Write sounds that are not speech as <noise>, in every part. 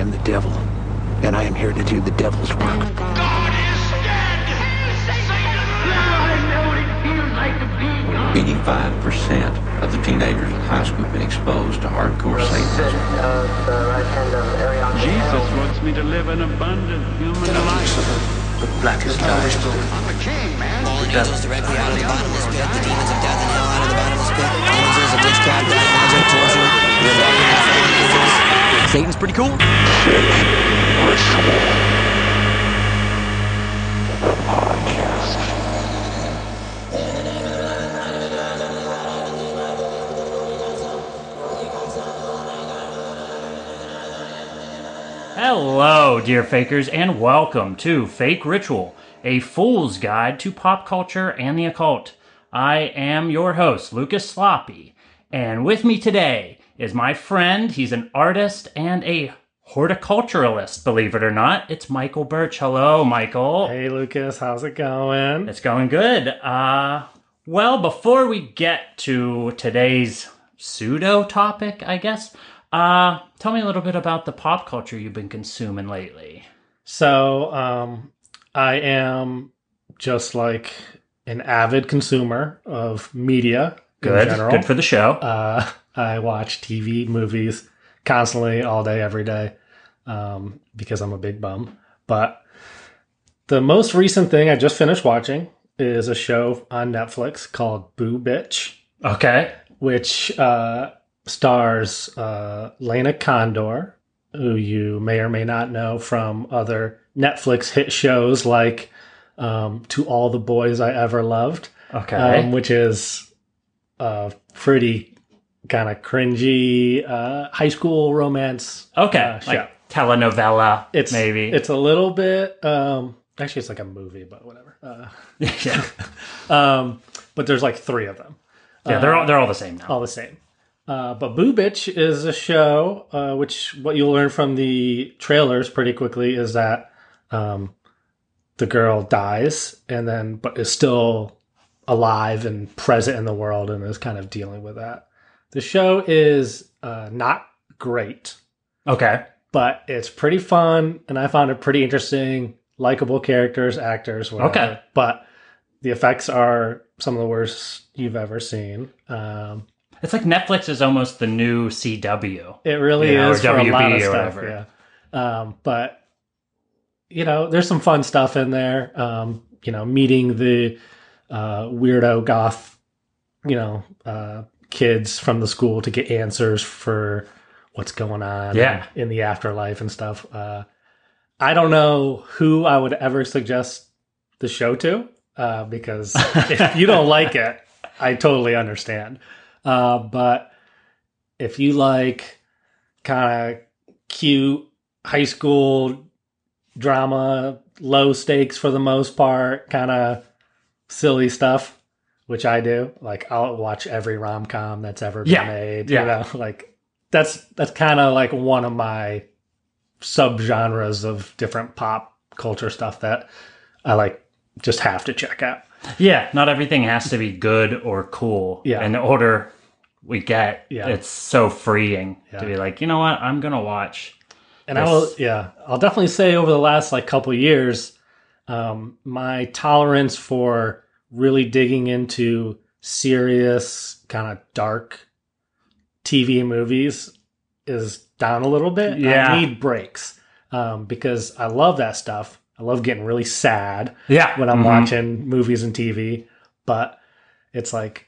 am the devil, and I am here to do the devil's work. God is dead! Eighty-five percent of the teenagers in high school have been exposed to hardcore Satanism. Jesus wants me to live an abundant human life. The blackest night. I'm the king, man. Fallen angels directly out of the bottomless pit. The demons of death and hell out of the bottomless pit. Images of witchcraft, black magic, torture, Satan's pretty cool. Hello, dear fakers, and welcome to Fake Ritual, a fool's guide to pop culture and the occult. I am your host, Lucas Sloppy, and with me today is my friend. He's an artist and a horticulturalist, believe it or not. It's Michael Birch. Hello, Michael. Hey Lucas, how's it going? It's going good. Uh, well, before we get to today's pseudo topic, I guess, uh, tell me a little bit about the pop culture you've been consuming lately. So, um, I am just like an avid consumer of media Good. in general. Good for the show. uh, I watch TV, movies constantly, all day, every day, um, because I'm a big bum. But the most recent thing I just finished watching is a show on Netflix called Boo Bitch. okay. which uh, stars uh, Lana Condor, who you may or may not know from other Netflix hit shows like um, To All the Boys I Ever Loved, Okay. um, which is a pretty kind of cringy uh, high school romance. okay. uh, show. like telenovela, It's maybe. it's a little bit. Um, actually, it's like a movie, but whatever. Uh, <laughs> yeah. <laughs> um, but there's like three of them. Yeah, they're all they're all the same now. all the same. Uh, but Boo Bitch is a show uh, which what you'll learn from the trailers pretty quickly is that um, the girl dies and then but is still alive and present in the world and is kind of dealing with that. The show is uh, not great, Okay. but it's pretty fun and I found it pretty interesting. Likable characters, actors, whatever. Okay. But the effects are some of the worst you've ever seen. Um, It's like Netflix is almost the new CW. It really Yeah, or is for a lot of or stuff. whatever. Yeah. Um, but you know, there's some fun stuff in there. Um, you know, meeting the uh, weirdo goth, you know, uh, kids from the school to get answers for what's going on Yeah. in the afterlife and stuff. Uh, I don't know who I would ever suggest the show to uh, because <laughs> if you don't like it, I totally understand. Uh, but if you like kind of cute high school drama, low stakes for the most part, kind of silly stuff, which I do. Like I'll watch every rom com that's ever been Yeah, made. yeah. You know, <laughs> like that's that's kind of like one of my subgenres of different pop culture stuff that I like just have to check out. Yeah, not everything has to be good or cool. Yeah. And the older we get, Yeah. it's so freeing Yeah. to be like, you know what, I'm gonna watch. And I will, yeah, I'll definitely say over the last like couple years, um, my tolerance for really digging into serious, kind of dark TV movies is down a little bit. Yeah. I need breaks um, because I love that stuff. I love getting really sad Yeah. when I'm Mhm. watching movies and TV, but it's like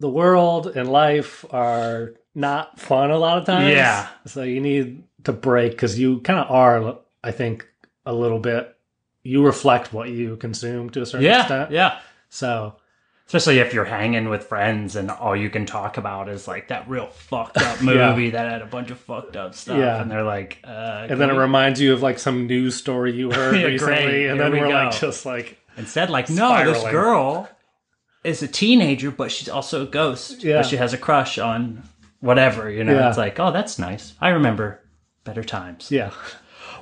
the world and life are not fun a lot of times. Yeah. So you need to break because you kind of are, I think, a little bit. You reflect what you consume to a certain Yeah. extent. Yeah. So Especially if you're hanging with friends and all you can talk about is like that real fucked up <laughs> movie that had a bunch of fucked up stuff. Yeah. And they're like, uh, and then it reminds you of like some news story you <laughs> heard Yeah, recently, great. and Here then we we're like just like instead like, no, this girl is a teenager, but she's also a ghost. Yeah. She has a crush on whatever, you know. Yeah. It's like, oh, that's nice. I remember better times. yeah,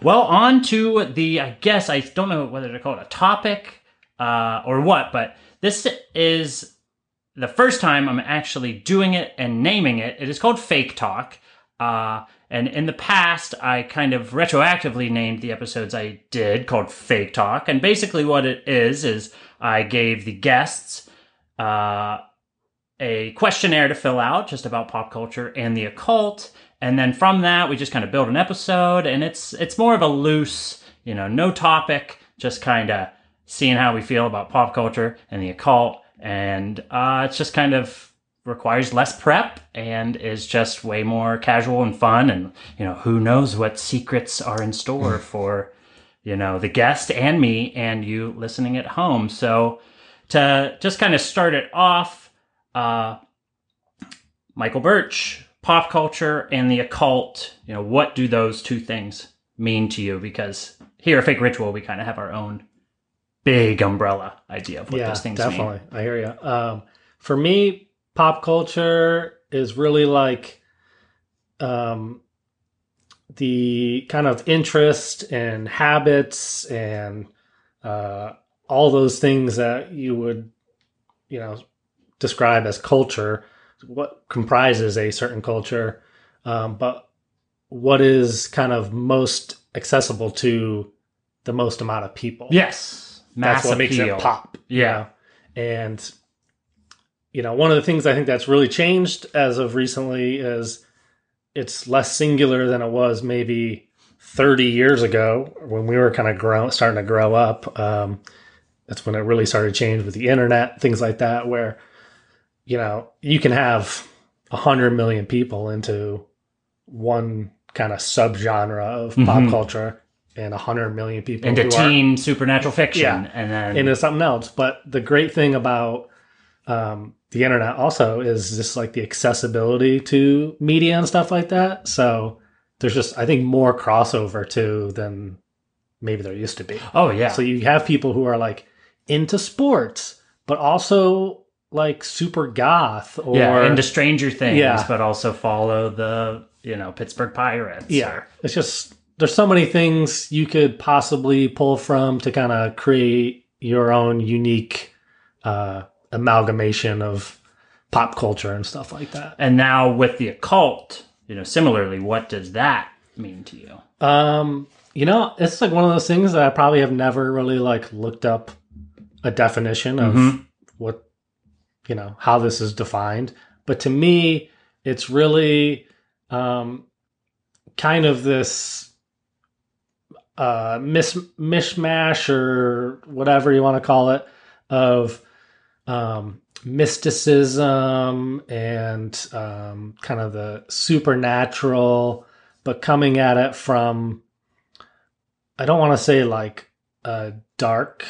Well, on to the, I guess, I don't know whether to call it a topic uh, or what, but this is the first time I'm actually doing it and naming it. It is called Fake Talk. Uh, and in the past, I kind of retroactively named the episodes I did called Fake Talk. And basically, what it is, is I gave the guests uh, a questionnaire to fill out just about pop culture and the occult. And then from that, we just kind of build an episode. And it's, it's more of a loose, you know, no topic, just kind of seeing how we feel about pop culture and the occult. And uh, it's just kind of requires less prep and is just way more casual and fun and you know who knows what secrets are in store <laughs> for you know the guest and me and you listening at home so to just kind of start it off uh michael birch pop culture and the occult you know what do those two things mean to you because here at fake ritual we kind of have our own big umbrella idea of what yeah, those things mean definitely. I hear you. Um, for me, pop culture is really like um, the kind of interest and habits and uh, all those things that you would, you know, describe as culture. What comprises a certain culture, um, but what is kind of most accessible to the most amount of people? yes mass that's what makes it pop. you Yeah. know? And you know, one of the things I think that's really changed as of recently is it's less singular than it was maybe 30 years ago when we were kind of grow, starting to grow up. Um, that's when it really started to change with the internet, things like that, where, you know, you can have a hundred million people into one kind of subgenre of pop Mhm. culture and a hundred million people into who are- teen supernatural fiction Yeah. and then into something else. But the great thing about um, the internet also is just like the accessibility to media and stuff like that. So there's just I think more crossover too than maybe there used to be. oh yeah So you have people who are like into sports, but also like super goth or yeah into stranger things Yeah. but also follow the you know pittsburgh pirates Yeah, or- it's just there's so many things you could possibly pull from to kind of create your own unique uh, amalgamation of pop culture and stuff like that. and now with the occult you know similarly what does that mean to you Um, you know, it's like one of those things that I probably have never really like looked up a definition of Mhm. what you know how this is defined. But to me, it's really um, kind of this uh, mis- mishmash or whatever you want to call it of um, mysticism and um, kind of the supernatural, but coming at it from I don't want to say like a dark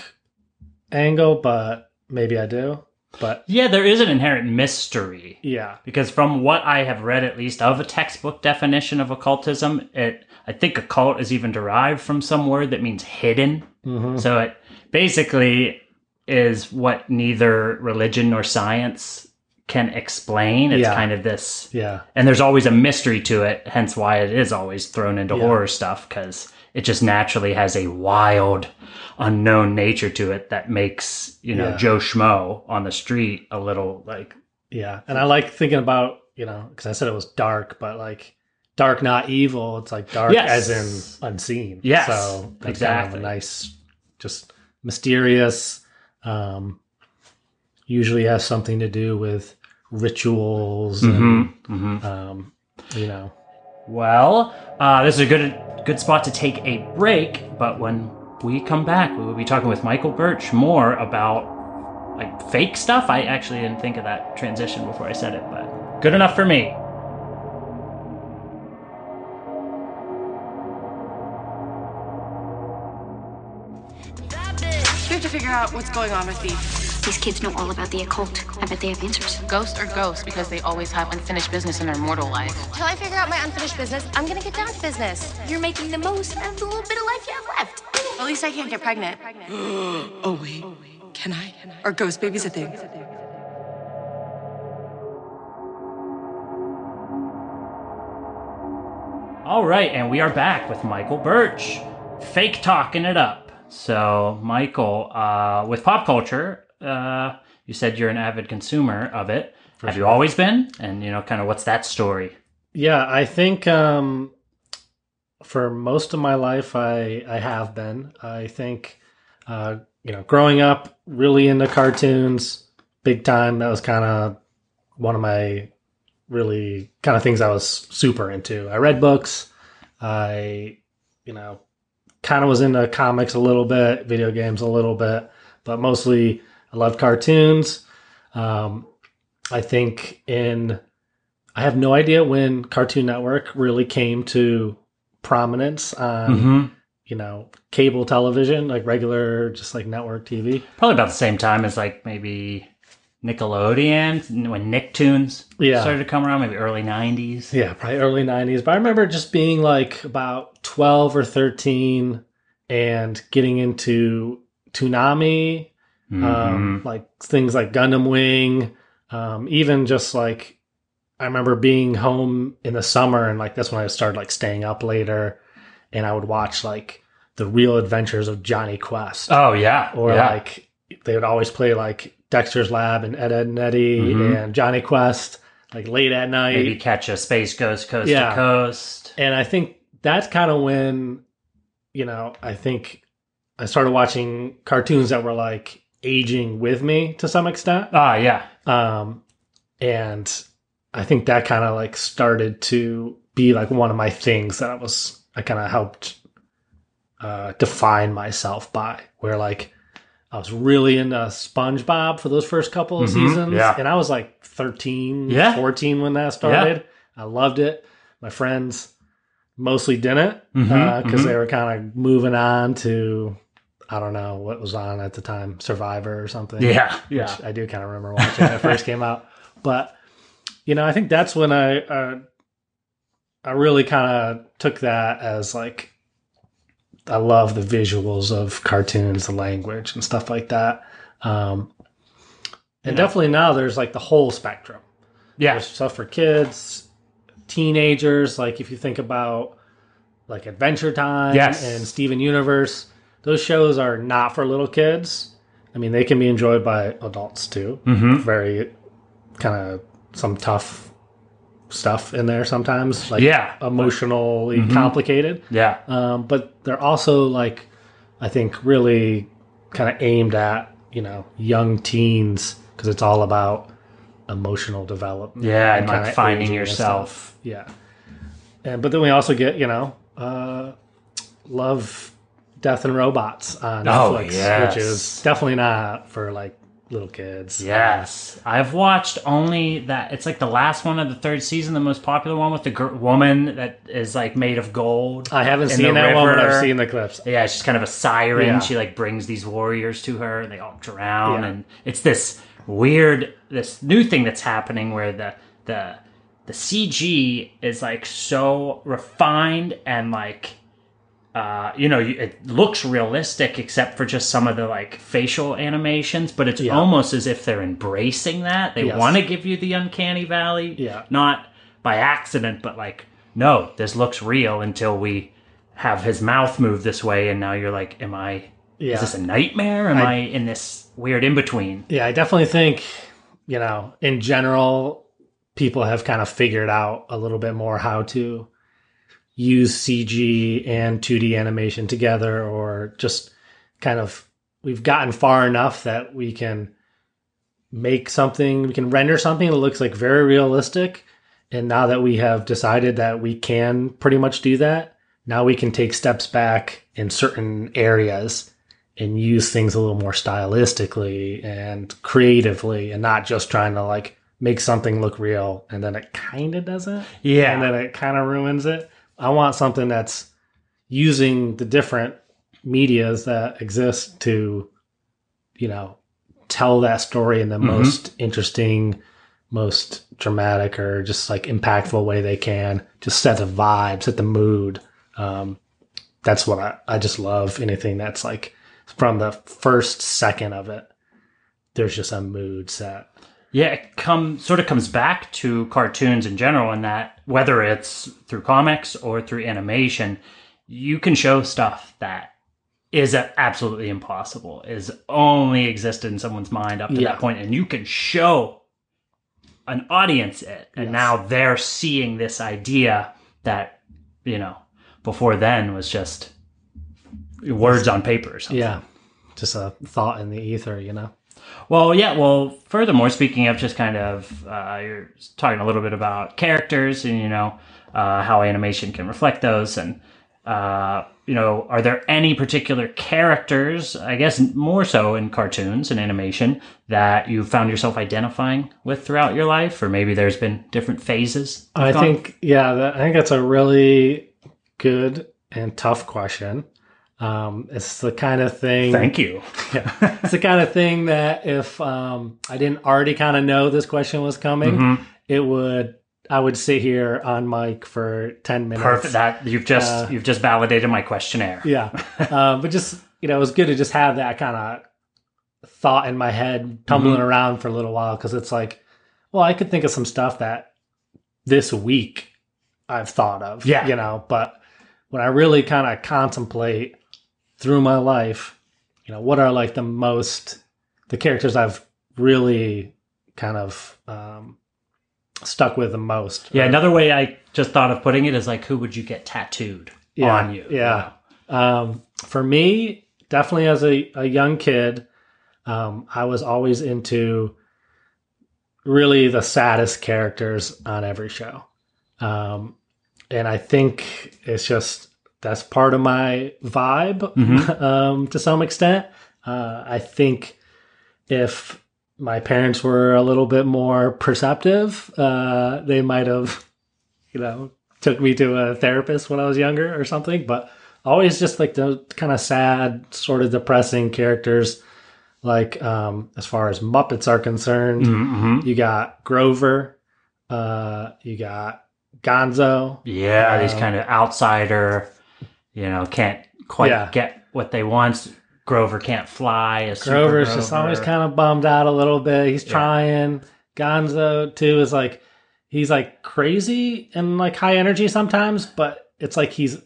angle, but maybe I do. But yeah there is an inherent mystery yeah, because from what i have read at least of a textbook definition of occultism it i think occult is even derived from some word that means hidden hmm So it basically is what neither religion nor science can explain. It's Yeah. kind of this, yeah, and there's always a mystery to it, hence why it is always thrown into Yeah. horror stuff because it just naturally has a wild, unknown nature to it that makes, you know, Yeah. Joe Schmo on the street a little like, yeah. And I like thinking about you know because I said it was dark, but like dark, not evil. It's like dark Yes. as in unseen. Yes, so that's exactly. kind of a nice, just mysterious. Um, usually has something to do with rituals and Mhm. um, you know Well, uh, this is a good good spot to take a break. But when we come back, we will be talking with Michael Birch more about like fake stuff. I actually didn't think of that transition before I said it, but good enough for me. We have to figure out what's going on with Thief. These kids know all about the occult. I bet they have answers. Ghosts are ghosts because they always have unfinished business in their mortal life. Till I figure out my unfinished business, I'm gonna get down to business. You're making the most out of the little bit of life you have left. At least I can't get pregnant. <gasps> oh wait, can I? Are ghost babies a thing? All right, and we are back with Michael Birch, fake talking it up. So, Michael, uh, with pop culture, uh, you said you're an avid consumer of it. have you always been? And you know, kind of what's that story? Yeah, I think um, for most of my life, I I have been. I think uh, you know, growing up, really into cartoons, big time. That was kind of one of my really kind of things I was super into. I read books. I, you know, kind of was into comics a little bit, video games a little bit, but mostly I love cartoons. Um, I think in I have no idea when Cartoon Network really came to prominence on hmm you know cable television, like regular just like network TV. Probably about the same time as like maybe Nickelodeon when Nicktoons Yeah. started to come around, maybe early '90s. Yeah, probably early 90s. But I remember just being like about 12 or 13 and getting into Toonami, Mm-hmm. um, like things like Gundam Wing, um, even just like I remember being home in the summer and like that's when I started like staying up later and I would watch like the real adventures of Jonny Quest. Oh yeah, or yeah. like they would always play like Dexter's Lab and Ed, Edd n Eddy Mhm. and Jonny Quest like late at night. maybe catch a space ghost coast Yeah. to coast. And I think that's kind of when, you know, I think I started watching cartoons that were like aging with me to some extent. Ah, yeah, Um, and I think that kind of like started to be like one of my things that I was, I kind of helped uh, define myself by, where like I was really into SpongeBob for those first couple of Mhm, seasons. yeah. And I was like 13, Yeah. 14 when that started. I loved it. My friends mostly didn't because mhm. they were kind of moving on to, I don't know what was on at the time, Survivor or something. yeah, Which yeah. I do kind of remember watching when it first came out. But you know, I think that's when I uh, I really kind of took that as like I love the visuals of cartoons, the language and stuff like that. Um, and Yeah. definitely now there's like the whole spectrum. Yeah, There's stuff for kids, teenagers. Like if you think about like Adventure Time Yes. and Steven Universe, those shows are not for little kids. I mean, they can be enjoyed by adults too. Mhm. Very kind of some tough stuff in there sometimes, like Yeah. emotionally Mhm. complicated. yeah, Um, but they're also like, I think, really kind of aimed at you know young teens because it's all about emotional development. yeah, and kinda like finding and yourself. Yeah, and but then we also get you know, uh, love, death and robots on Oh, Netflix, yes. which is definitely not for like little kids. Yes, I've watched only that. It's like the last one of the third season, the most popular one with the gr- woman that is like made of gold. I haven't seen that one, but I've seen the clips. Yeah, she's kind of a siren. Yeah. She like brings these warriors to her, and they all drown. Yeah. And it's this weird, this new thing that's happening where the the the CG is like so refined and like uh, you know, it looks realistic except for just some of the like facial animations, but it's Yeah. almost as if they're embracing that. They Yes. want to give you the uncanny valley, Yeah. not by accident, but like, no, this looks real until we have his mouth move this way, and now you're like, am I? Yeah. Is this a nightmare? Am I, I- in this weird in between? Yeah, I definitely think, you know, in general, people have kind of figured out a little bit more how to use CG and 2D animation together, or just kind of, we've gotten far enough that we can make something, we can render something that looks like very realistic. And now that we have decided that we can pretty much do that, now we can take steps back in certain areas and use things a little more stylistically and creatively and not just trying to like make something look real and then it kind of doesn't Yeah. and then it kind of ruins it i want something that's using the different medias that exist to you know tell that story in the Mhm. most interesting most dramatic or just like impactful way they can. Just set the vibe set the mood. Um, that's what I, I just love anything that's like from the first second of it there's just a mood set Yeah, it come sort of comes back to cartoons in general, in that whether it's through comics or through animation, you can show stuff that is absolutely impossible, is only existed in someone's mind up to Yeah. that point, and you can show an audience it, and now they're seeing this idea that you know before then was just words on paper. Or something. Yeah, just a thought in the ether, you know. Well, yeah. Well, furthermore, speaking of just kind of, uh, you're talking a little bit about characters and you know uh, how animation can reflect those, and uh, you know, are there any particular characters? I guess more so in cartoons and animation that you found yourself identifying with throughout your life, or maybe there's been different phases. I think, yeah, that, I think that's a really good and tough question. Um, it's the kind of thing. Thank you. <laughs> Yeah, it's the kind of thing that if um, I didn't already kind of know this question was coming, Mhm. it would. I would sit here on mic for ten minutes. Perfect. That you've just Uh, you've just validated my questionnaire. <laughs> Yeah, um, but just you know, it was good to just have that kind of thought in my head tumbling Mhm. around for a little while because it's like, well, I could think of some stuff that this week I've thought of. Yeah. you know, but when I really kind of contemplate through my life, you know, what are like the most the characters I've really kind of um, stuck with the most. Yeah, or- another way I just thought of putting it is like, who would you get tattooed yeah, on you? Yeah. Um, for me, definitely as a, a young kid, um, I was always into really the saddest characters on every show. Um, and I think it's just that's part of my vibe Mhm. <laughs> um, to some extent. Uh, I think if my parents were a little bit more perceptive, uh, they might have, you know, took me to a therapist when I was younger or something. But always just like the kind of sad, sort of depressing characters. Like um, as far as Muppets are concerned, Mhm. you got Grover, uh, you got Gonzo. Yeah, these Um, kind of outsider, you know, can't quite Yeah. get what they want. Grover can't fly. A Grover's just always kind of bummed out a little bit. He's Yeah. trying. Gonzo too is like he's like crazy and like high energy sometimes, but it's like he's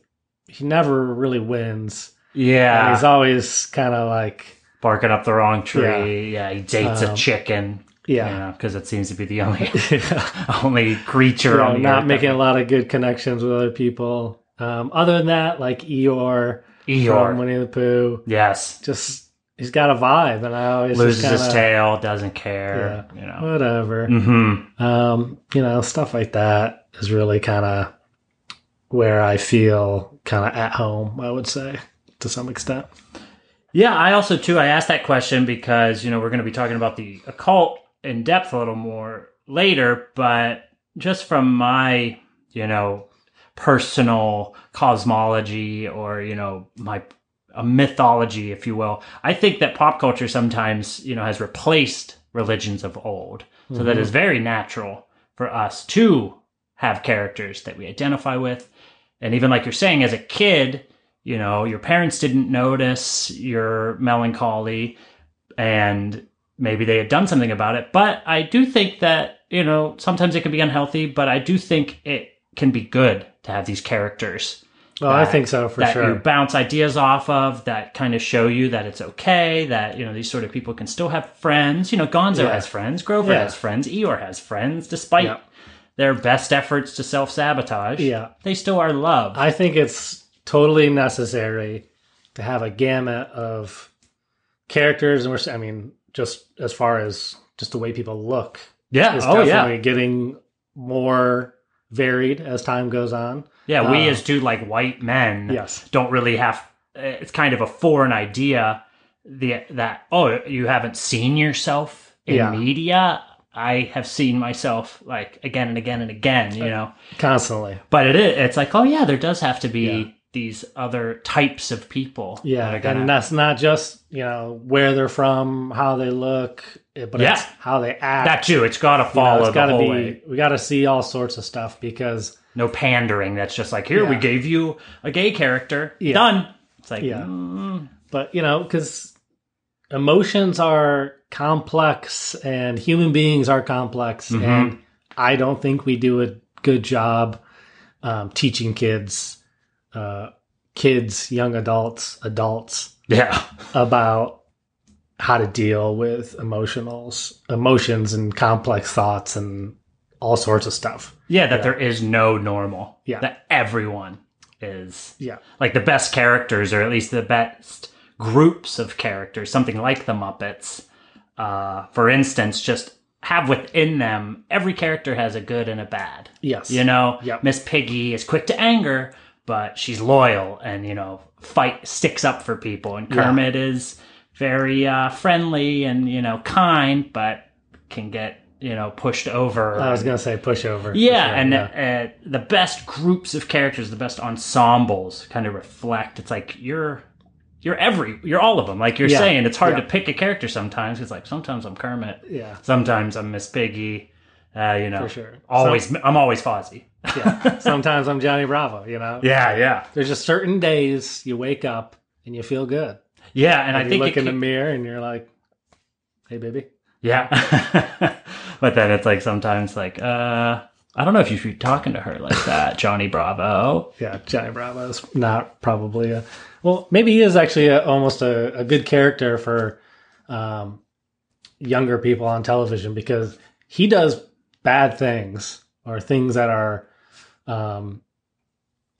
he never really wins. yeah, And he's always kind of like barking up the wrong tree. Yeah, he dates a Um, chicken. yeah. because it seems to be the <laughs> only <laughs> only creature you know, on the not earth making a lot of good connections with other people. Um, other than that, like Eeyore, Eeyore. from Winnie the Pooh, Yes, just he's got a vibe, and I always loses just his kinda, tail, doesn't care. You know. whatever. hmm Um, you know, stuff like that is really kind of where I feel kind of at home. I would say to some extent. Yeah, I also too I asked that question because you know we're going to be talking about the occult in depth a little more later, but just from my you know personal cosmology or you know my a mythology, if you will, I think that pop culture sometimes you know has replaced religions of old, so that Mhm. it's very natural for us to have characters that we identify with, and even like you're saying, as a kid you know your parents didn't notice your melancholy and maybe they had done something about it. But i do think that you know sometimes it can be unhealthy but i do think it can be good to have these characters Well, I think so for that sure. you bounce ideas off of that kind of show you that it's okay that you know these sort of people can still have friends you know gonzo Yeah. has friends grover Yeah. has friends eeyore has friends despite Yeah. their best efforts to self-sabotage Yeah. they still are loved I think it's totally necessary to have a gamut of characters, and we're. I mean, just as far as just the way people look, Yeah. is Oh, yeah. definitely getting more varied as time goes on. Yeah, we Uh, as two like white men Yes. don't really have. It's kind of a foreign idea. The that oh you haven't seen yourself in Yeah. media. I have seen myself like again and again and again. You know, constantly. but it is. It's like oh yeah, there does have to be these other types of people. Yeah, that gonna- and that's not just you know where they're from, how they look, eh, but it's Yeah. how they act. that too. It's got to You know, follow it's the gotta whole be. way. We got to see all sorts of stuff because No pandering. That's just like here we gave you a gay character. Yeah. Done. It's like Yeah. mm, but you know because emotions are complex and human beings are complex Mhm. and i don't think we do a good job um, teaching kids uh, kids young adults adults yeah. <laughs> about how to deal with emotionals, emotions, and complex thoughts, and all sorts of stuff. Yeah, that there is no normal. Yeah. That everyone is Yeah, like the best characters, or at least the best groups of characters, something like the Muppets, uh, for instance, just have within them every character has a good and a bad. Yes. You know, Yep. Miss Piggy is quick to anger, but she's loyal and, you know, fight sticks up for people. And Yeah. Kermit is very uh, friendly and, you know, kind, but can get, you know, pushed over. I was gonna say pushover. for Yeah, sure, and yeah. Uh, the best groups of characters, the best ensembles, kind of reflect. It's like you're you're every you're all of them. Like you're Yeah, saying, it's hard yeah. to pick a character sometimes. It's like sometimes I'm Kermit, yeah, sometimes I'm Miss Piggy. Uh, you know, For sure. Always, I'm always Fozzie. yeah. Sometimes I'm Johnny Bravo. You know. <laughs> Yeah, yeah, There's just certain days you wake up and you feel good. Yeah. And, And, I you think look it in the mirror and you're like, "Hey, baby." yeah. <laughs> but then it's like sometimes like uh. I don't know if you should be talking to her like that, <laughs> Johnny Bravo. Yeah, Johnny Bravo is not probably a. Well, maybe he is actually a, almost a, a good character for um, younger people on television because he does bad things or things that are, um,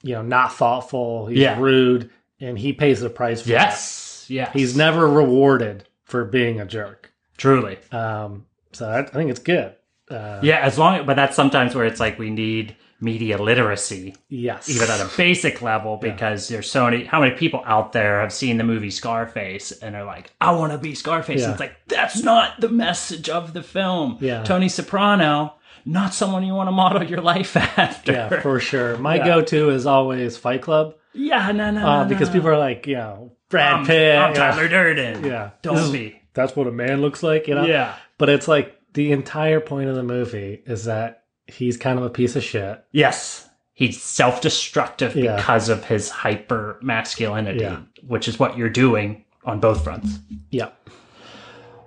you know, not thoughtful. He's Yeah. rude, and he pays the price for Yes, yes. He's never rewarded for being a jerk. truly. Um, so I, I think it's good. Uh, Yeah, as long, but that's sometimes where it's like we need media literacy, Yes. even at a basic level, because there's so many. How many people out there have seen the movie Scarface and are like, "I want to be Scarface"? Yeah. It's like that's not the message of the film. Yeah. Tony Soprano, not someone you want to model your life <laughs> after. yeah, for sure. My Yeah. go-to is always Fight Club. yeah, no, no, Uh, no, because no. people are like, you know, Brad I'm, Pitt. I'm yeah. Tyler Durden. Yeah. don't This is- be. That's what a man looks like, you know? Yeah, But it's like the entire point of the movie is that he's kind of a piece of shit. yes. He's self-destructive Yeah. because of his hyper masculinity, Yeah. which is what you're doing on both fronts. Yeah.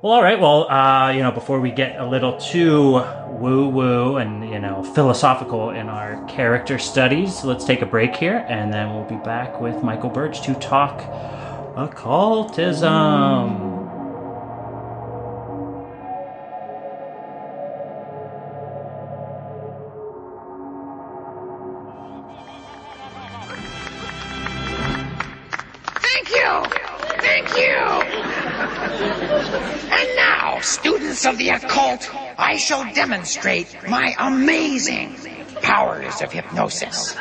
Well, all right. Well, uh, you know, before we get a little too woo woo and, you know, philosophical in our character studies, let's take a break here and then we'll be back with Michael Birch to talk occultism. Thank you! Thank you! And now, students of the occult, I shall demonstrate my amazing powers of hypnosis.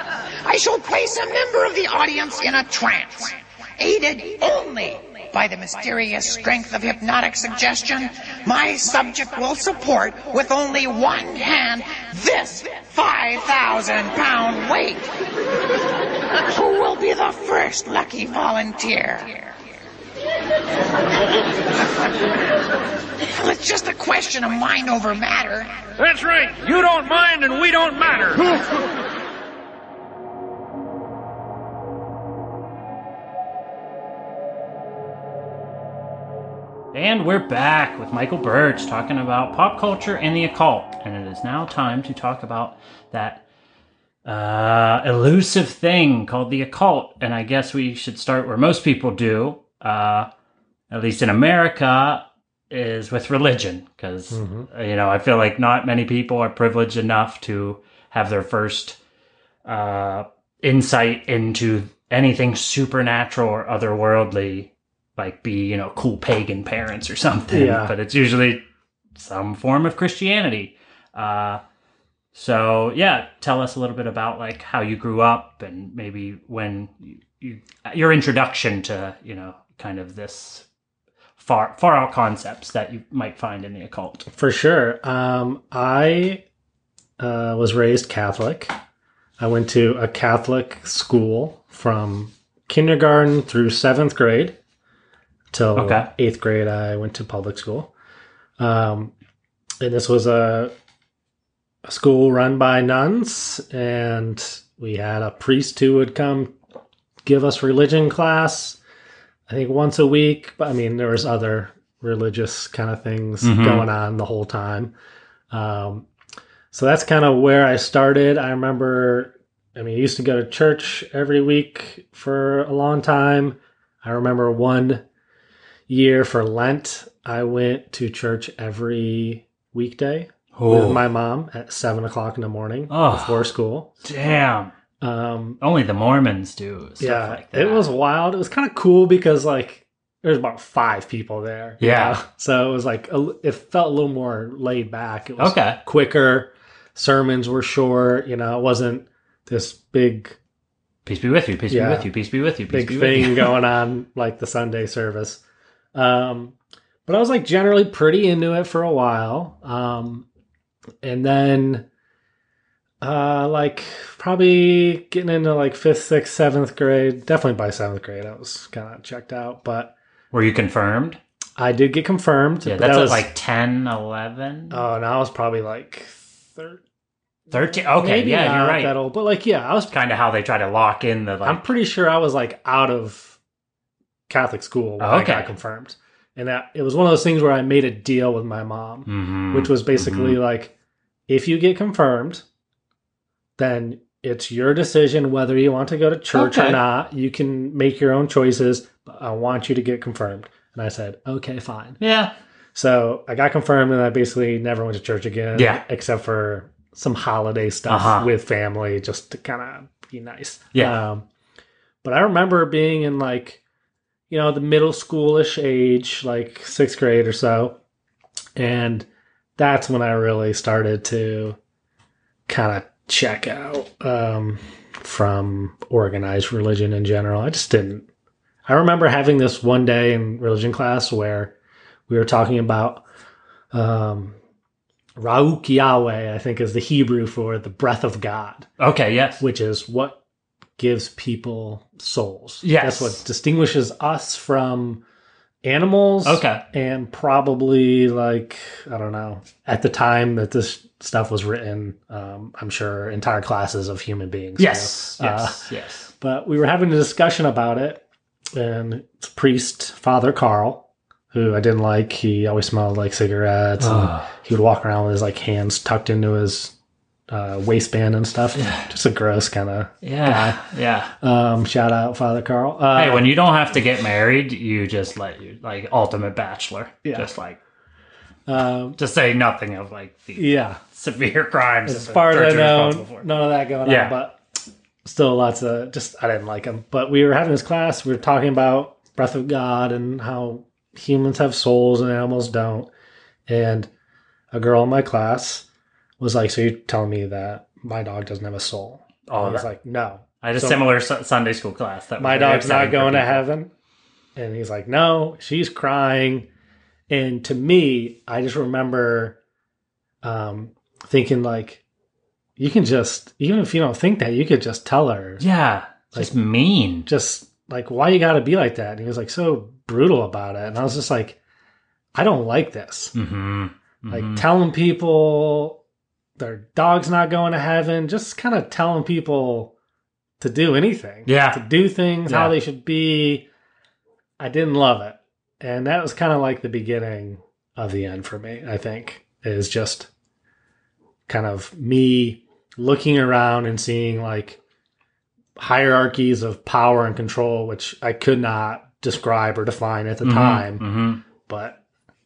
I shall place a member of the audience in a trance, aided only by the mysterious strength of hypnotic suggestion. My subject will support with only one hand this 5,000 pound weight. Who will be the first lucky volunteer? Well, it's just a question of mind over matter. That's right. You don't mind and we don't matter. <laughs> And we're back with Michael Birch talking about pop culture and the occult. And it is now time to talk about that uh, elusive thing called the occult. And I guess we should start where most people do, uh, at least in America, is with religion. Because, you know, I feel like not many people are privileged enough to have their first uh, insight into anything supernatural or otherworldly like be you know cool pagan parents or something Yeah. but it's usually some form of christianity uh so yeah tell us a little bit about like how you grew up and maybe when you, you your introduction to you know kind of this far far out concepts that you might find in the occult For sure. Um, I uh, was raised Catholic. I went to a Catholic school from kindergarten through seventh grade till Okay. eighth grade. I went to public school. Um, and this was a, a school run by nuns, and we had a priest who would come give us religion class. I think once a week, but I mean there was other religious kind of things Mhm. going on the whole time. Um, so that's kind of where I started. I remember, I mean, I used to go to church every week for a long time. I remember one year for Lent, I went to church every weekday Oh. with my mom at seven o'clock in the morning Oh. before school. Damn. Um, Only the Mormons do stuff yeah, like that. it was wild. It was kind of cool because like there's about five people there. you Yeah. know? so it was like a, it felt a little more laid back. It was Okay. quicker. Sermons were short. You know, it wasn't this big Peace be with you. Peace Yeah. be with you. Peace be with you. Peace big be with thing <laughs> going on like the Sunday service. Um, but I was like generally pretty into it for a while. Um, and then, uh, like probably getting into like fifth, sixth, seventh grade, definitely by seventh grade, I was kind of checked out, but Were you confirmed? I did get confirmed. Yeah, that's that was like 10, 11, oh, no, I was probably like thir- 13. Okay, yeah, you're right. that old, but like, yeah, I was, Kind of how they try to lock in the like. I'm pretty sure I was like out of Catholic school when Oh, I got confirmed. And that it was one of those things where I made a deal with my mom, Mhm, which was basically mhm. like, if you get confirmed, then it's your decision whether you want to go to church Okay. or not. You can make your own choices, but I want you to get confirmed. And I said, okay, fine. Yeah. So I got confirmed and I basically never went to church again. Yeah. Except for some holiday stuff Uh-huh. with family just to kind of be nice. Yeah. Um, but I remember being in like, you know, the middle schoolish age, like sixth grade or so. And that's when I really started to kind of check out um, from organized religion in general. I just didn't. I remember having this one day in religion class where we were talking about um, Ruach Yahweh, I think is the Hebrew for the breath of God, Okay, yes. which is what gives people souls. Yes. That's what distinguishes us from animals. Okay. And probably like, I don't know, at the time that this stuff was written, um, I'm sure entire classes of human beings. Yes, knew. Uh, yes, yes. but we were having a discussion about it, and priest Father Carl, who I didn't like. He always smelled like cigarettes, and he would walk around with his like hands tucked into his uh, waistband and stuff. Just a gross kind of Yeah, yeah. Um, shout out Father Carl. Uh, hey, when you don't have to get married, you just let you like ultimate bachelor. Yeah. Just like um, just say nothing of like the yeah, severe crimes. as far as I know, none of that going Yeah. on. But still, lots of just I didn't like him. But we were having this class. We were talking about breath of God and how humans have souls and animals don't. And a girl in my class was like, "So you're telling me that my dog doesn't have a soul?" Oh, I was that- like, "No." I had a So- similar Su- Sunday school class. That my dog's not going to heaven. And he's like, no, she's crying. And to me, I just remember um, thinking, like, you can just, even if you don't think that, you could just tell her, Yeah, just mean. just like, why you got to be like that? And he was like, so brutal about it. And I was just like, I don't like this. Mm-hmm. Like, telling people their dog's not going to heaven, just kind of telling people to do anything. Yeah. To do things how they should be. I didn't love it. And that was kind of like the beginning of the end for me, I think, is just kind of me looking around and seeing like hierarchies of power and control, which I could not describe or define at the Mhm, time. mhm. But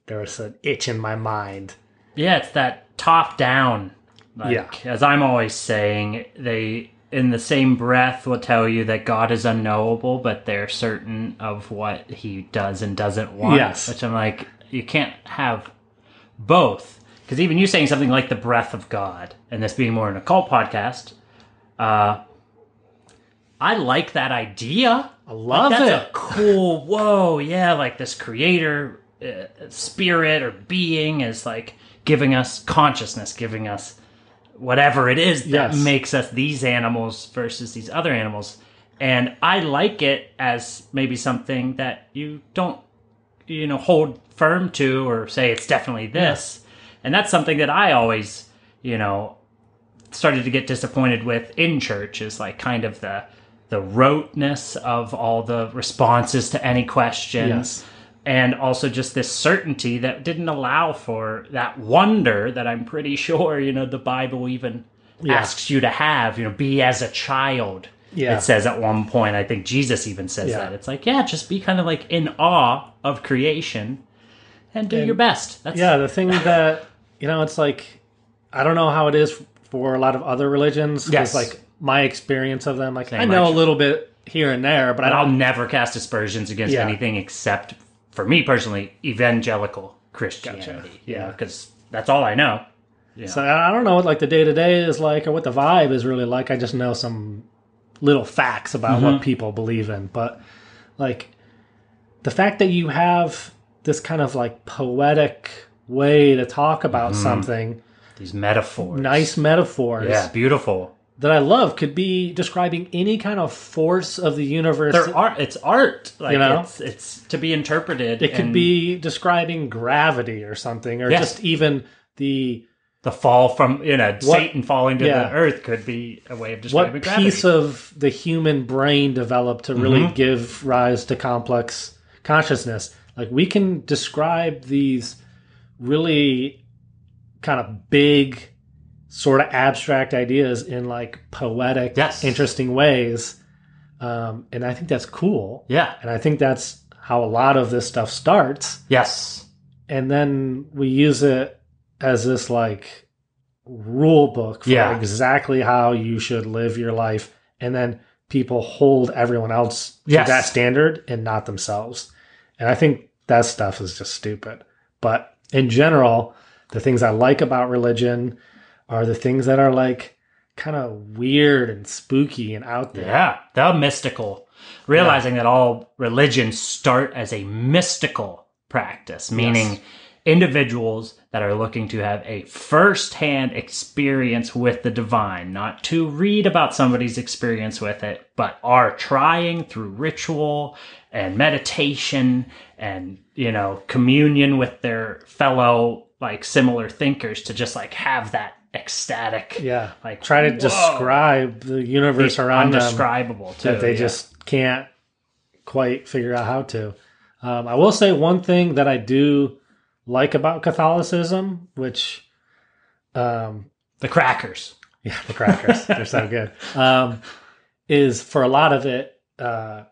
there was an itch in my mind. Yeah, it's that top down. Like, Yeah. As I'm always saying, they in the same breath will tell you that God is unknowable, but they're certain of what he does and doesn't want. Yes. Which I'm like, you can't have both. Because even you saying something like the breath of God, and this being more an occult podcast, uh, I like that idea. I love that's it. A cool, <laughs> whoa, yeah, like this creator uh, spirit or being is like giving us consciousness, giving us whatever it is that Yes. makes us these animals versus these other animals. And I like it as maybe something that you don't, you know, hold firm to or say it's definitely this. And that's something that I always, you know, started to get disappointed with in church is like kind of the the roteness of all the responses to any questions Yes. And also just this certainty that didn't allow for that wonder that I'm pretty sure you know the Bible even Yeah. asks you to have you know be as a child Yeah. It says at one point, I think Jesus even says Yeah. that. It's like, yeah, just be kind of like in awe of creation and do And- your best. That's yeah, the thing <laughs> that you know, it's like I don't know how it is for a lot of other religions. Yes. like my experience of them, like Same, I know actually. a little bit here and there, but but I'll never cast aspersions against Yeah. anything except, for me personally, evangelical Christianity. Yeah. Yeah, because that's all I know. Yeah. So I I don't know what like the day to day is like or what the vibe is really like. I just know some little facts about Mm-hmm. what people believe in, but like the fact that you have this kind of like poetic way to talk about Mm-hmm. something, These metaphors. nice metaphors. Yeah, beautiful. That I love could be describing any kind of force of the universe. There are it's art. Like You know? it's it's to be interpreted. it could be describing gravity or something, or Yes. just even the the fall from you know Satan falling to yeah. the earth could be a way of what describing gravity. piece of the human brain developed to really Mhm. give rise to complex consciousness. Like we can describe these really kind of big, sort of abstract ideas in like poetic, Yes. interesting ways. Um, and I think that's cool. yeah. And I think that's how a lot of this stuff starts. Yes. And then we use it as this like rule book for Yeah. exactly how you should live your life. And then people hold everyone else to Yes. that standard and not themselves. And I think that stuff is just stupid. But in general, the things I like about religion are the things that are like kind of weird and spooky and out there. Yeah. The mystical. Realizing that all religions start as a mystical practice, meaning Yes. individuals that are looking to have a first-hand experience with the divine, not to read about somebody's experience with it, but are trying through ritual and meditation and, you know, communion with their fellow like similar thinkers to just like have that ecstatic Yeah. like Try to whoa. describe the universe It's around them undescribable too. that they yeah. just can't quite figure out how to. Um, I will say one thing that I do like about Catholicism, which, um, the crackers. yeah, the crackers, they're so good, um, is for a lot of it, uh,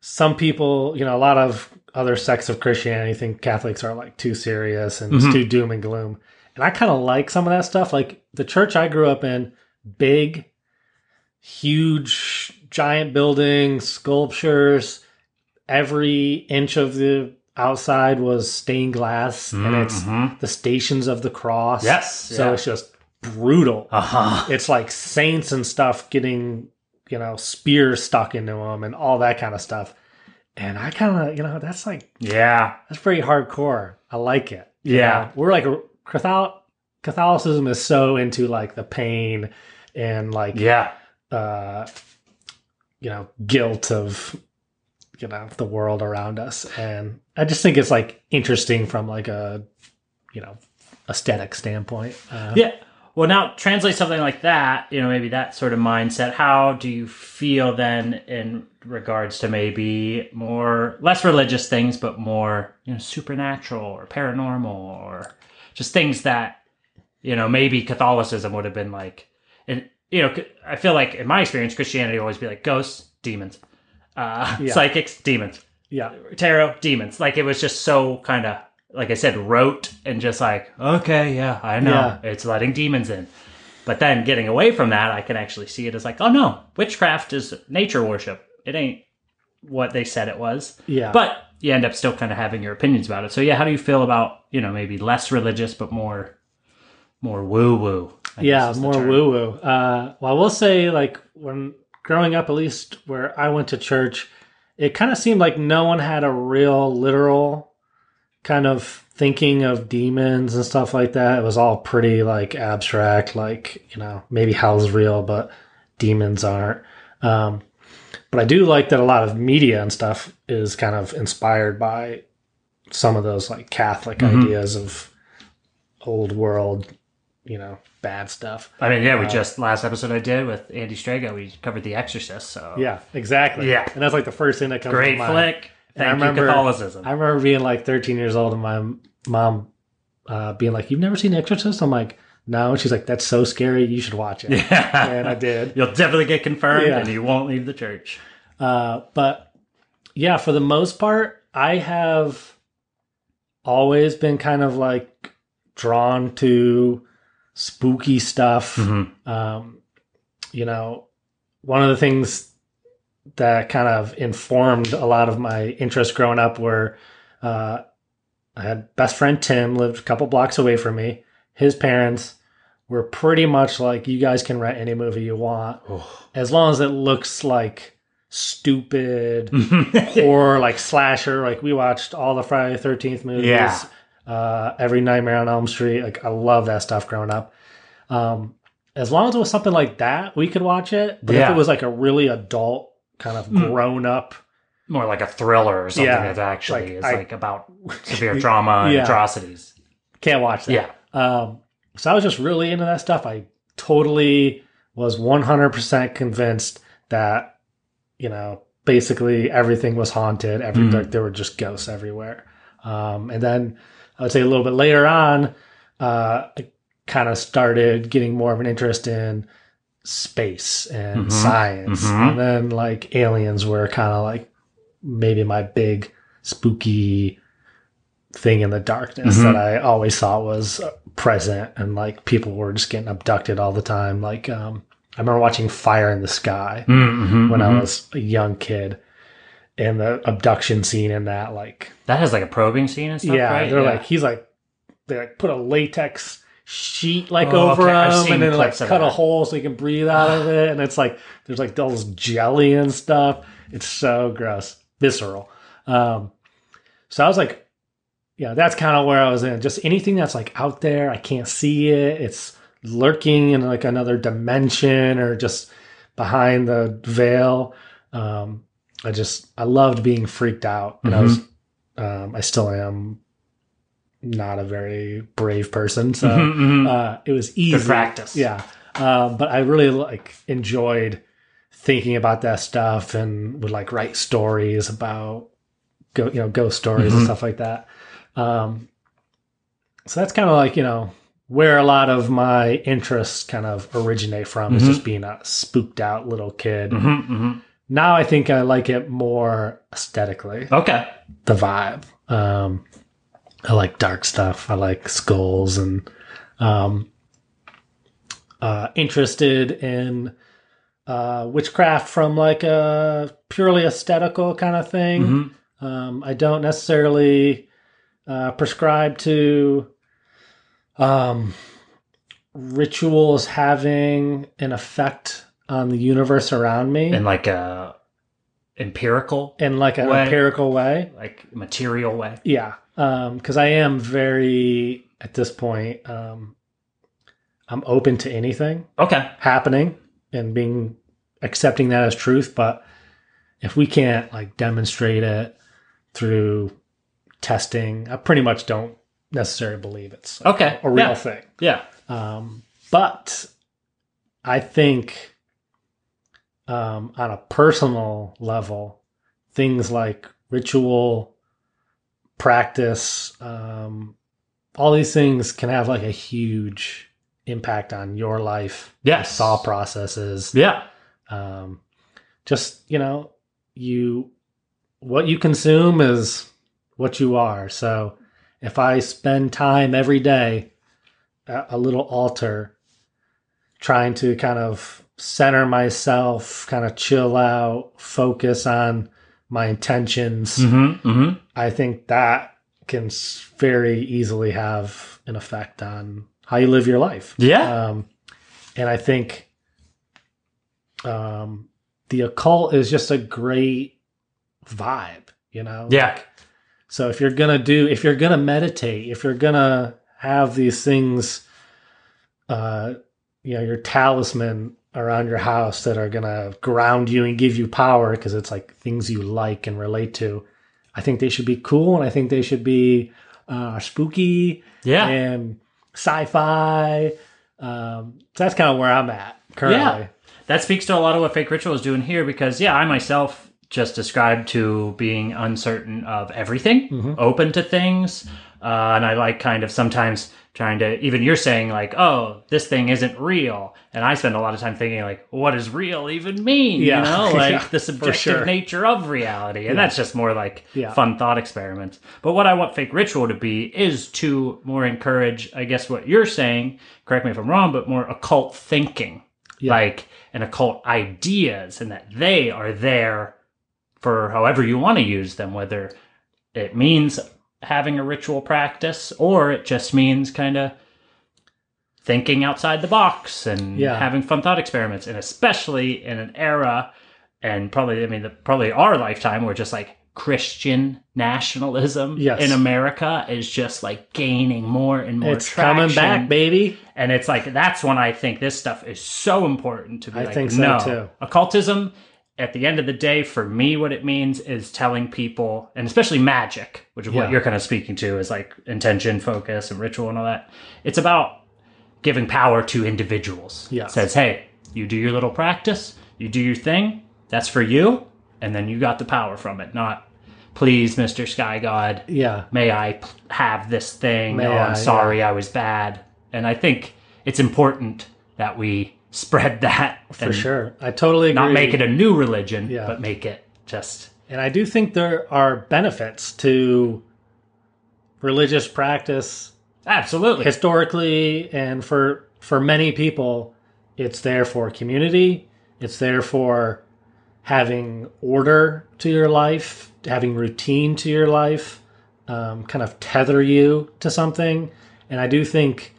some people, you know, a lot of other sects of Christianity think Catholics are like too serious and it's Mhm. too doom and gloom. And I kind of like some of that stuff. Like the church I grew up in, big, huge, giant buildings, sculptures. Every inch of the outside was stained glass, and it's Mhm. the stations of the cross. Yes, So yeah. it's just brutal. Uh huh. It's like saints and stuff getting, you know, spears stuck into them and all that kind of stuff. And I kind of, you know, that's like Yeah. that's pretty hardcore. I like it. you Yeah. know? we're like Catholicism is so into like the pain and like Yeah. uh, you know, guilt of you know the world around us, and I just think it's like interesting from like a you know aesthetic standpoint. Uh, Yeah. Well, now translate something like that, you know, maybe that sort of mindset. How do you feel then in regards to maybe more, less religious things, but more, you know, supernatural or paranormal or just things that, you know, maybe Catholicism would have been like, and, you know, I feel like in my experience, Christianity would always be like ghosts, demons, uh, <laughs> Yeah. psychics, demons, yeah, tarot, demons. Like it was just so kind of, like I said, rote and just like, okay, yeah, I know. Yeah. It's letting demons in. But then getting away from that, I can actually see it as like, oh no, witchcraft is nature worship. It ain't what they said it was. yeah. But you end up still kind of having your opinions about it. So yeah, how do you feel about, you know, maybe less religious but more more woo woo? yeah, more woo woo. Uh, well, I will say, like when growing up, at least where I went to church, it kind of seemed like no one had a real literal kind of thinking of demons and stuff like that. It was all pretty like abstract, like you know maybe hell's real, but demons aren't. Um, but I do like that a lot of media and stuff is kind of inspired by some of those like Catholic Mhm. ideas of old world, you know, bad stuff. I mean, yeah, we Uh, just last episode I did with Andy Strega, we covered The Exorcist. So Yeah, exactly. Yeah. and that's like the first thing that comes. great to mind. flick. I Thank you, remember- Catholicism. I remember being like 13 years old and my mom uh, being like, "You've never seen Exorcist?" I'm like, no. She's like, that's so scary. You should watch it. <laughs> Yeah. And I did. You'll definitely get confirmed Yeah. and you won't leave the church. Uh, but yeah, for the most part, I have always been kind of like drawn to spooky stuff. Mhm. Um, you know, one of the things that kind of informed a lot of my interest growing up were uh, I had best friend Tim lived a couple blocks away from me. His parents were pretty much like, you guys can rent any movie you want as long as it looks like stupid <laughs> horror, like slasher. Like we watched all the Friday the Thirteenth movies, Yeah. uh, every Nightmare on Elm Street. Like I love that stuff growing up. Um, as long as it was something like that, we could watch it. But if it was like a really adult, kind of Mm. grown up, More like a thriller or something Yeah, that actually like, is I- like about <laughs> severe trauma and Yeah. atrocities. can't watch that. Yeah. Um, so I was just really into that stuff. I totally was 100% convinced that, you know, basically everything was haunted. Every Mhm. like, there were just ghosts everywhere. Um, and then I would say a little bit later on, uh, I kind of started getting more of an interest in space and Mhm. science. Mhm. And then like aliens were kind of like maybe my big spooky thing in the darkness Mhm. that I always thought was present and like people were just getting abducted all the time. Like um, I remember watching Fire in the Sky Mhm, when I mhm. was a young kid, and the abduction scene in that like That has like a probing scene and stuff, yeah, right? they're like he's like they like put a latex sheet like Oh, over okay. Him and then like cut a hole so he can breathe out of it and it's like there's like all this jelly and stuff it's so gross visceral um so i was like yeah that's kind of where i was in. Just anything that's like out there i can't see it. It's lurking in like another dimension or just behind the veil. Um i just i loved being freaked out and i was um i still am not a very brave person so Mhm, mhm. uh it was easy. Practice. yeah. Um but i really like enjoyed thinking about that stuff and would like write stories about go you know ghost stories and Mhm. stuff like that um so that's kind of like you know where a lot of my interests kind of originate from is Mhm. just being a spooked out little kid Mhm, mhm. now i think i like it more aesthetically Okay. the vibe. Um, I like dark stuff. I like skulls and um, uh, interested in uh, witchcraft from like a purely aesthetical kind of thing. Mhm. Um, I don't necessarily uh, prescribe to um, rituals having an effect on the universe around me In like a empirical, in like an way. empirical way. like material way. Yeah, because I am very at this point. Um, I'm open to anything Okay. happening and being accepting that as truth. But if we can't like demonstrate it through testing, I pretty much don't necessarily believe it's like, Okay. a real Yeah. thing. Yeah. Um, but I think um, on a personal level, things like ritual, practice, um, all these things can have like a huge impact on your life, Yes. thought processes. Yeah. Um, just you know, you what you consume is what you are. So if I spend time every day at a little altar trying to kind of center myself, kind of chill out, focus on my intentions, Mm-hmm. Mm-hmm. I think that can very easily have an effect on how you live your life. Yeah. Um, and I think um, the occult is just a great vibe, you know? Yeah. Like, so if you're gonna do, if you're gonna meditate, if you're gonna have these things, uh, you know, your talisman around your house that are gonna ground you and give you power because it's like things you like and relate to. I think they should be cool, and I think they should be uh, spooky Yeah. and sci-fi. Um, so that's kind of where I'm at currently. Yeah. That speaks to a lot of what Fake Ritual is doing here because, yeah, I myself just described to being uncertain of everything, Mhm. open to things, Uh, and I like kind of sometimes trying to, even you're saying like, oh, this thing isn't real. And I spend a lot of time thinking like, what does real even mean? Yeah. You know, <laughs> like Yeah, the subjective sure. nature of reality. And Yeah. that's just more like fun thought experiments. But what I want fake ritual to be is to more encourage, I guess what you're saying, correct me if I'm wrong, but more occult thinking. Like and occult ideas and that they are there for however you want to use them, whether it means having a ritual practice or it just means kind of thinking outside the box and Yeah. having fun thought experiments and especially in an era and probably i mean the, probably our lifetime where just like christian nationalism Yes. in america is just like gaining more and more it's coming back, baby. and it's like that's when i think this stuff is so important to be I like think so, no too. occultism at the end of the day for me what it means is telling people and especially magic which is Yeah. what you're kind of speaking to is like intention focus and ritual and all that it's about giving power to individuals Yeah. it says hey you do your little practice you do your thing that's for you and then you got the power from it not please mr sky god Yeah. may I p- have this thing? May oh, I'm I, sorry, I was bad. And I think it's important that we spread <laughs> that For sure. I totally agree. Not make it a new religion, Yeah. but make it just And I do think there are benefits to religious practice absolutely. historically and for for many people it's there for community, it's there for having order to your life, having routine to your life, um, kind of tether you to something. And I do think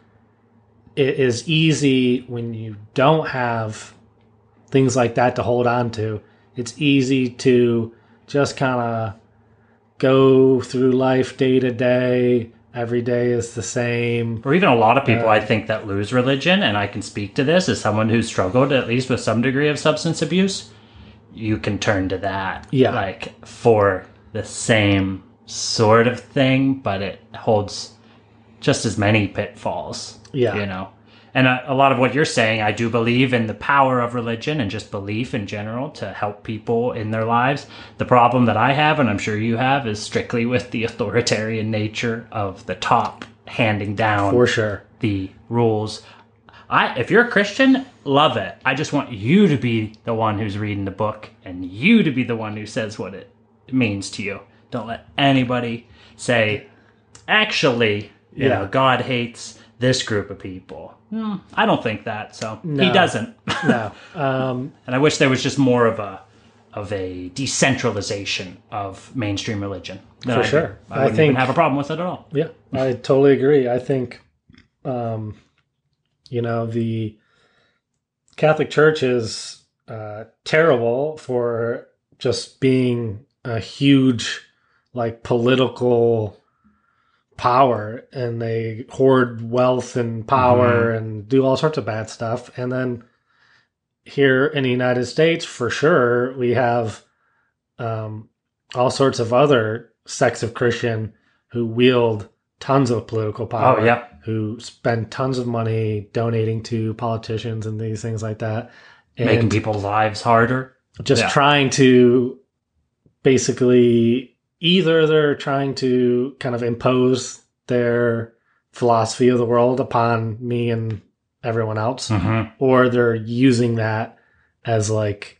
it is easy when you don't have things like that to hold on to. It's easy to just kind of go through life day to day. Every day is the same. or even a lot of people Uh, I think that lose religion, and I can speak to this as someone who's struggled at least with some degree of substance abuse. You can turn to that, Yeah. like for the same sort of thing, but it holds just as many pitfalls. Yeah. you know. And a, a lot of what you're saying, I do believe in the power of religion and just belief in general to help people in their lives. The problem that I have, and I'm sure you have, is strictly with the authoritarian nature of the top handing down For sure. the rules. I, if you're a Christian, love it. I just want you to be the one who's reading the book and you to be the one who says what it means to you. Don't let anybody say, actually, you Yeah. know, God hates this group of people. Hmm, I don't think that. So he doesn't. No. <laughs> Um, and I wish there was just more of a of a decentralization of mainstream religion. For I do. sure. I, I think- have a problem with it at all. Yeah, I totally agree. I think, um, you know, the Catholic Church is uh, terrible for just being a huge, like, political power, and they hoard wealth and power and do all sorts of bad stuff. And then here in the United States, for sure, we have um, all sorts of other sects of Christian who wield tons of political power. Oh, yeah. Who spend tons of money donating to politicians and these things like that. Making people's lives harder. just Yeah. trying to basically either they're trying to kind of impose their philosophy of the world upon me and everyone else Mhm. or they're using that as like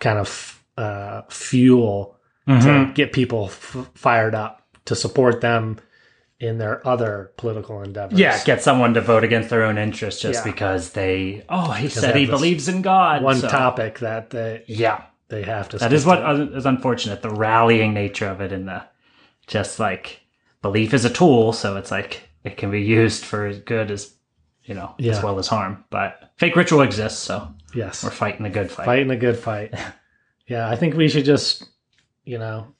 kind of uh, fuel to Mhm. get people f- fired up to support them in their other political endeavors. Yeah, get someone to vote against their own interests just Yeah. because they oh he Because said he believes in God. one so- topic that they Yeah, they have to. that stick what to. is unfortunate. The rallying nature of it and the just like belief is a tool, so it's like it can be used for as good as you know Yeah. as well as harm. But fake ritual exists, so yes, we're fighting the good fight. fighting a good fight. <laughs> yeah, I think we should just, you know,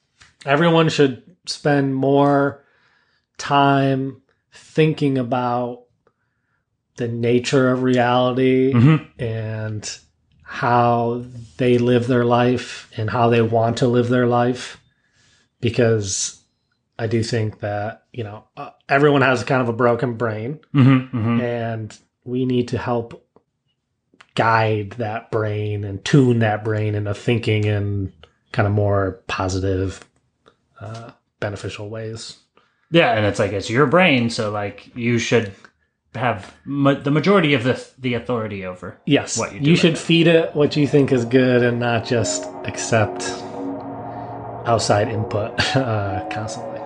everyone should spend more time thinking about the nature of reality Mhm. and how they live their life and how they want to live their life because I do think that, you know, uh, everyone has kind of a broken brain Mhm, mhm. and we need to help guide that brain and tune that brain into thinking in kind of more positive, uh, beneficial ways. Yeah, and it's like it's your brain, so like you should have ma- the majority of the the authority over. Yes, what you you, do you should it. feed it what you think is good and not just accept outside input <laughs> uh, constantly.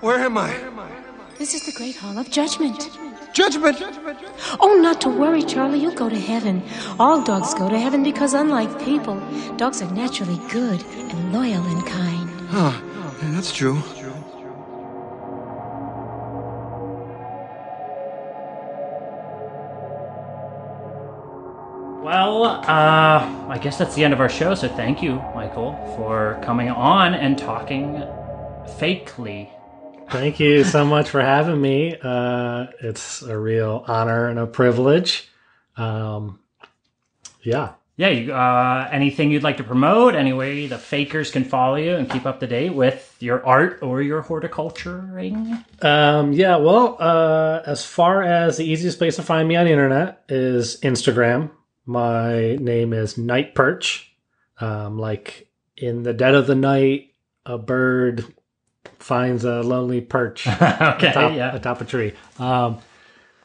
Where am I? This is the great hall of judgment. Judgment. Oh, not to worry, Charlie. You'll go to heaven. All dogs go to heaven because, unlike people, dogs are naturally good and loyal and kind. Huh. Yeah, that's true. Well, uh, I guess that's the end of our show. So thank you, Michael, for coming on and talking fakely. Thank you so much for having me. Uh, it's a real honor and a privilege. Um, yeah. Yeah, you, uh, anything you'd like to promote? Any way the fakers can follow you and keep up to date with your art or your horticulturing? Um, yeah, well, uh, as far as the easiest place to find me on the internet is Instagram. My name is Night Perch. Um, like in the dead of the night, a bird finds a lonely perch <laughs> okay, atop, yeah. atop a tree. Um,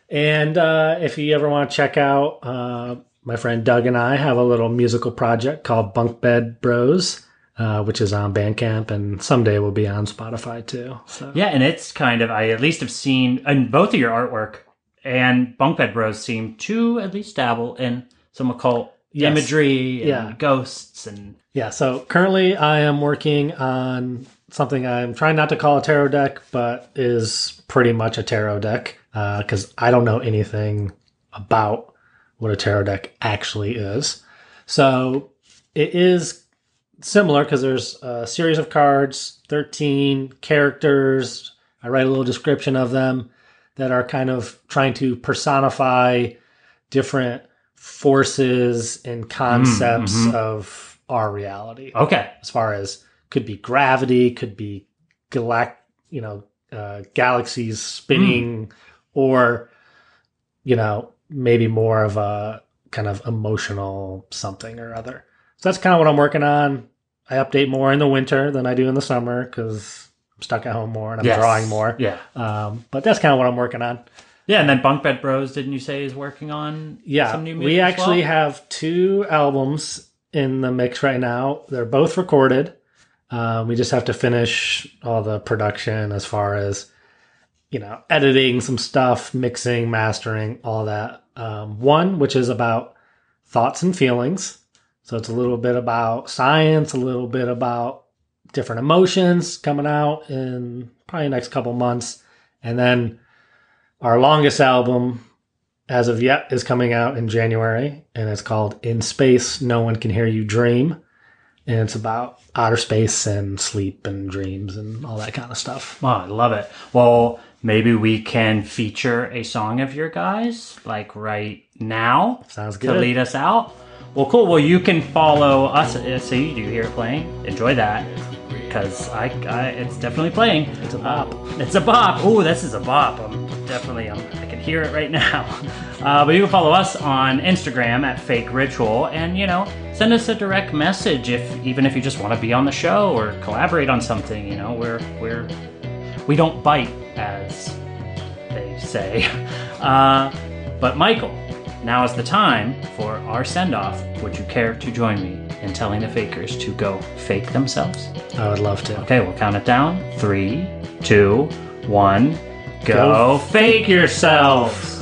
and uh, if you ever want to check out, uh, my friend Doug and I have a little musical project called Bunk Bed Bros, uh, which is on Bandcamp, and someday will be on Spotify too. So Yeah, and it's kind of I at least have seen in both of your artwork and Bunk Bed Bros seem to at least dabble in some occult Yes. imagery and Yeah. ghosts and Yeah, so currently I am working on something I'm trying not to call a tarot deck, but is pretty much a tarot deck because I don't know anything about what a tarot deck actually is. So it is similar because there's a series of cards, 13 characters. I write a little description of them that are kind of trying to personify different forces and concepts mhm. of our reality. Okay. As far as could be gravity, could be galact, you know, uh, galaxies spinning, or you know, maybe more of a kind of emotional something or other. So that's kind of what I'm working on. I update more in the winter than I do in the summer because I'm stuck at home more and I'm Yes. drawing more. Yeah. Um, but that's kind of what I'm working on. Yeah, and then Bunk Bed Bros, didn't you say is working on Yeah, some new music? we actually well? have two albums in the mix right now. They're both recorded. Um, we just have to finish all the production as far as you know, editing some stuff, mixing, mastering, all that. Um, one, which is about thoughts and feelings. So it's a little bit about science, a little bit about different emotions coming out in probably next couple months. And then our longest album as of yet is coming out in January and it's called In Space No One Can Hear You Dream. And it's about outer space and sleep and dreams and all that kind of stuff. Oh, I love it. Well, maybe we can feature a song of your guys, like right now. Sounds good. To lead us out. Well, cool. Well, you can follow us. uh, So you do hear it playing. Enjoy that. Because I, I, it's definitely playing. It's a bop. it's a bop. Oh, this is a bop. I'm definitely, I'm, I can hear it right now. <laughs> Uh, but you can follow us on Instagram at Fake Ritual, and you know, send us a direct message if, even if you just want to be on the show or collaborate on something. You know, we're we're we don't bite, as they say. <laughs> Uh, but Michael, now is the time for our send off. Would you care to join me in telling the fakers to go fake themselves? I would love to. Okay, we'll count it down. Three, two, one, go, Go fake yourselves.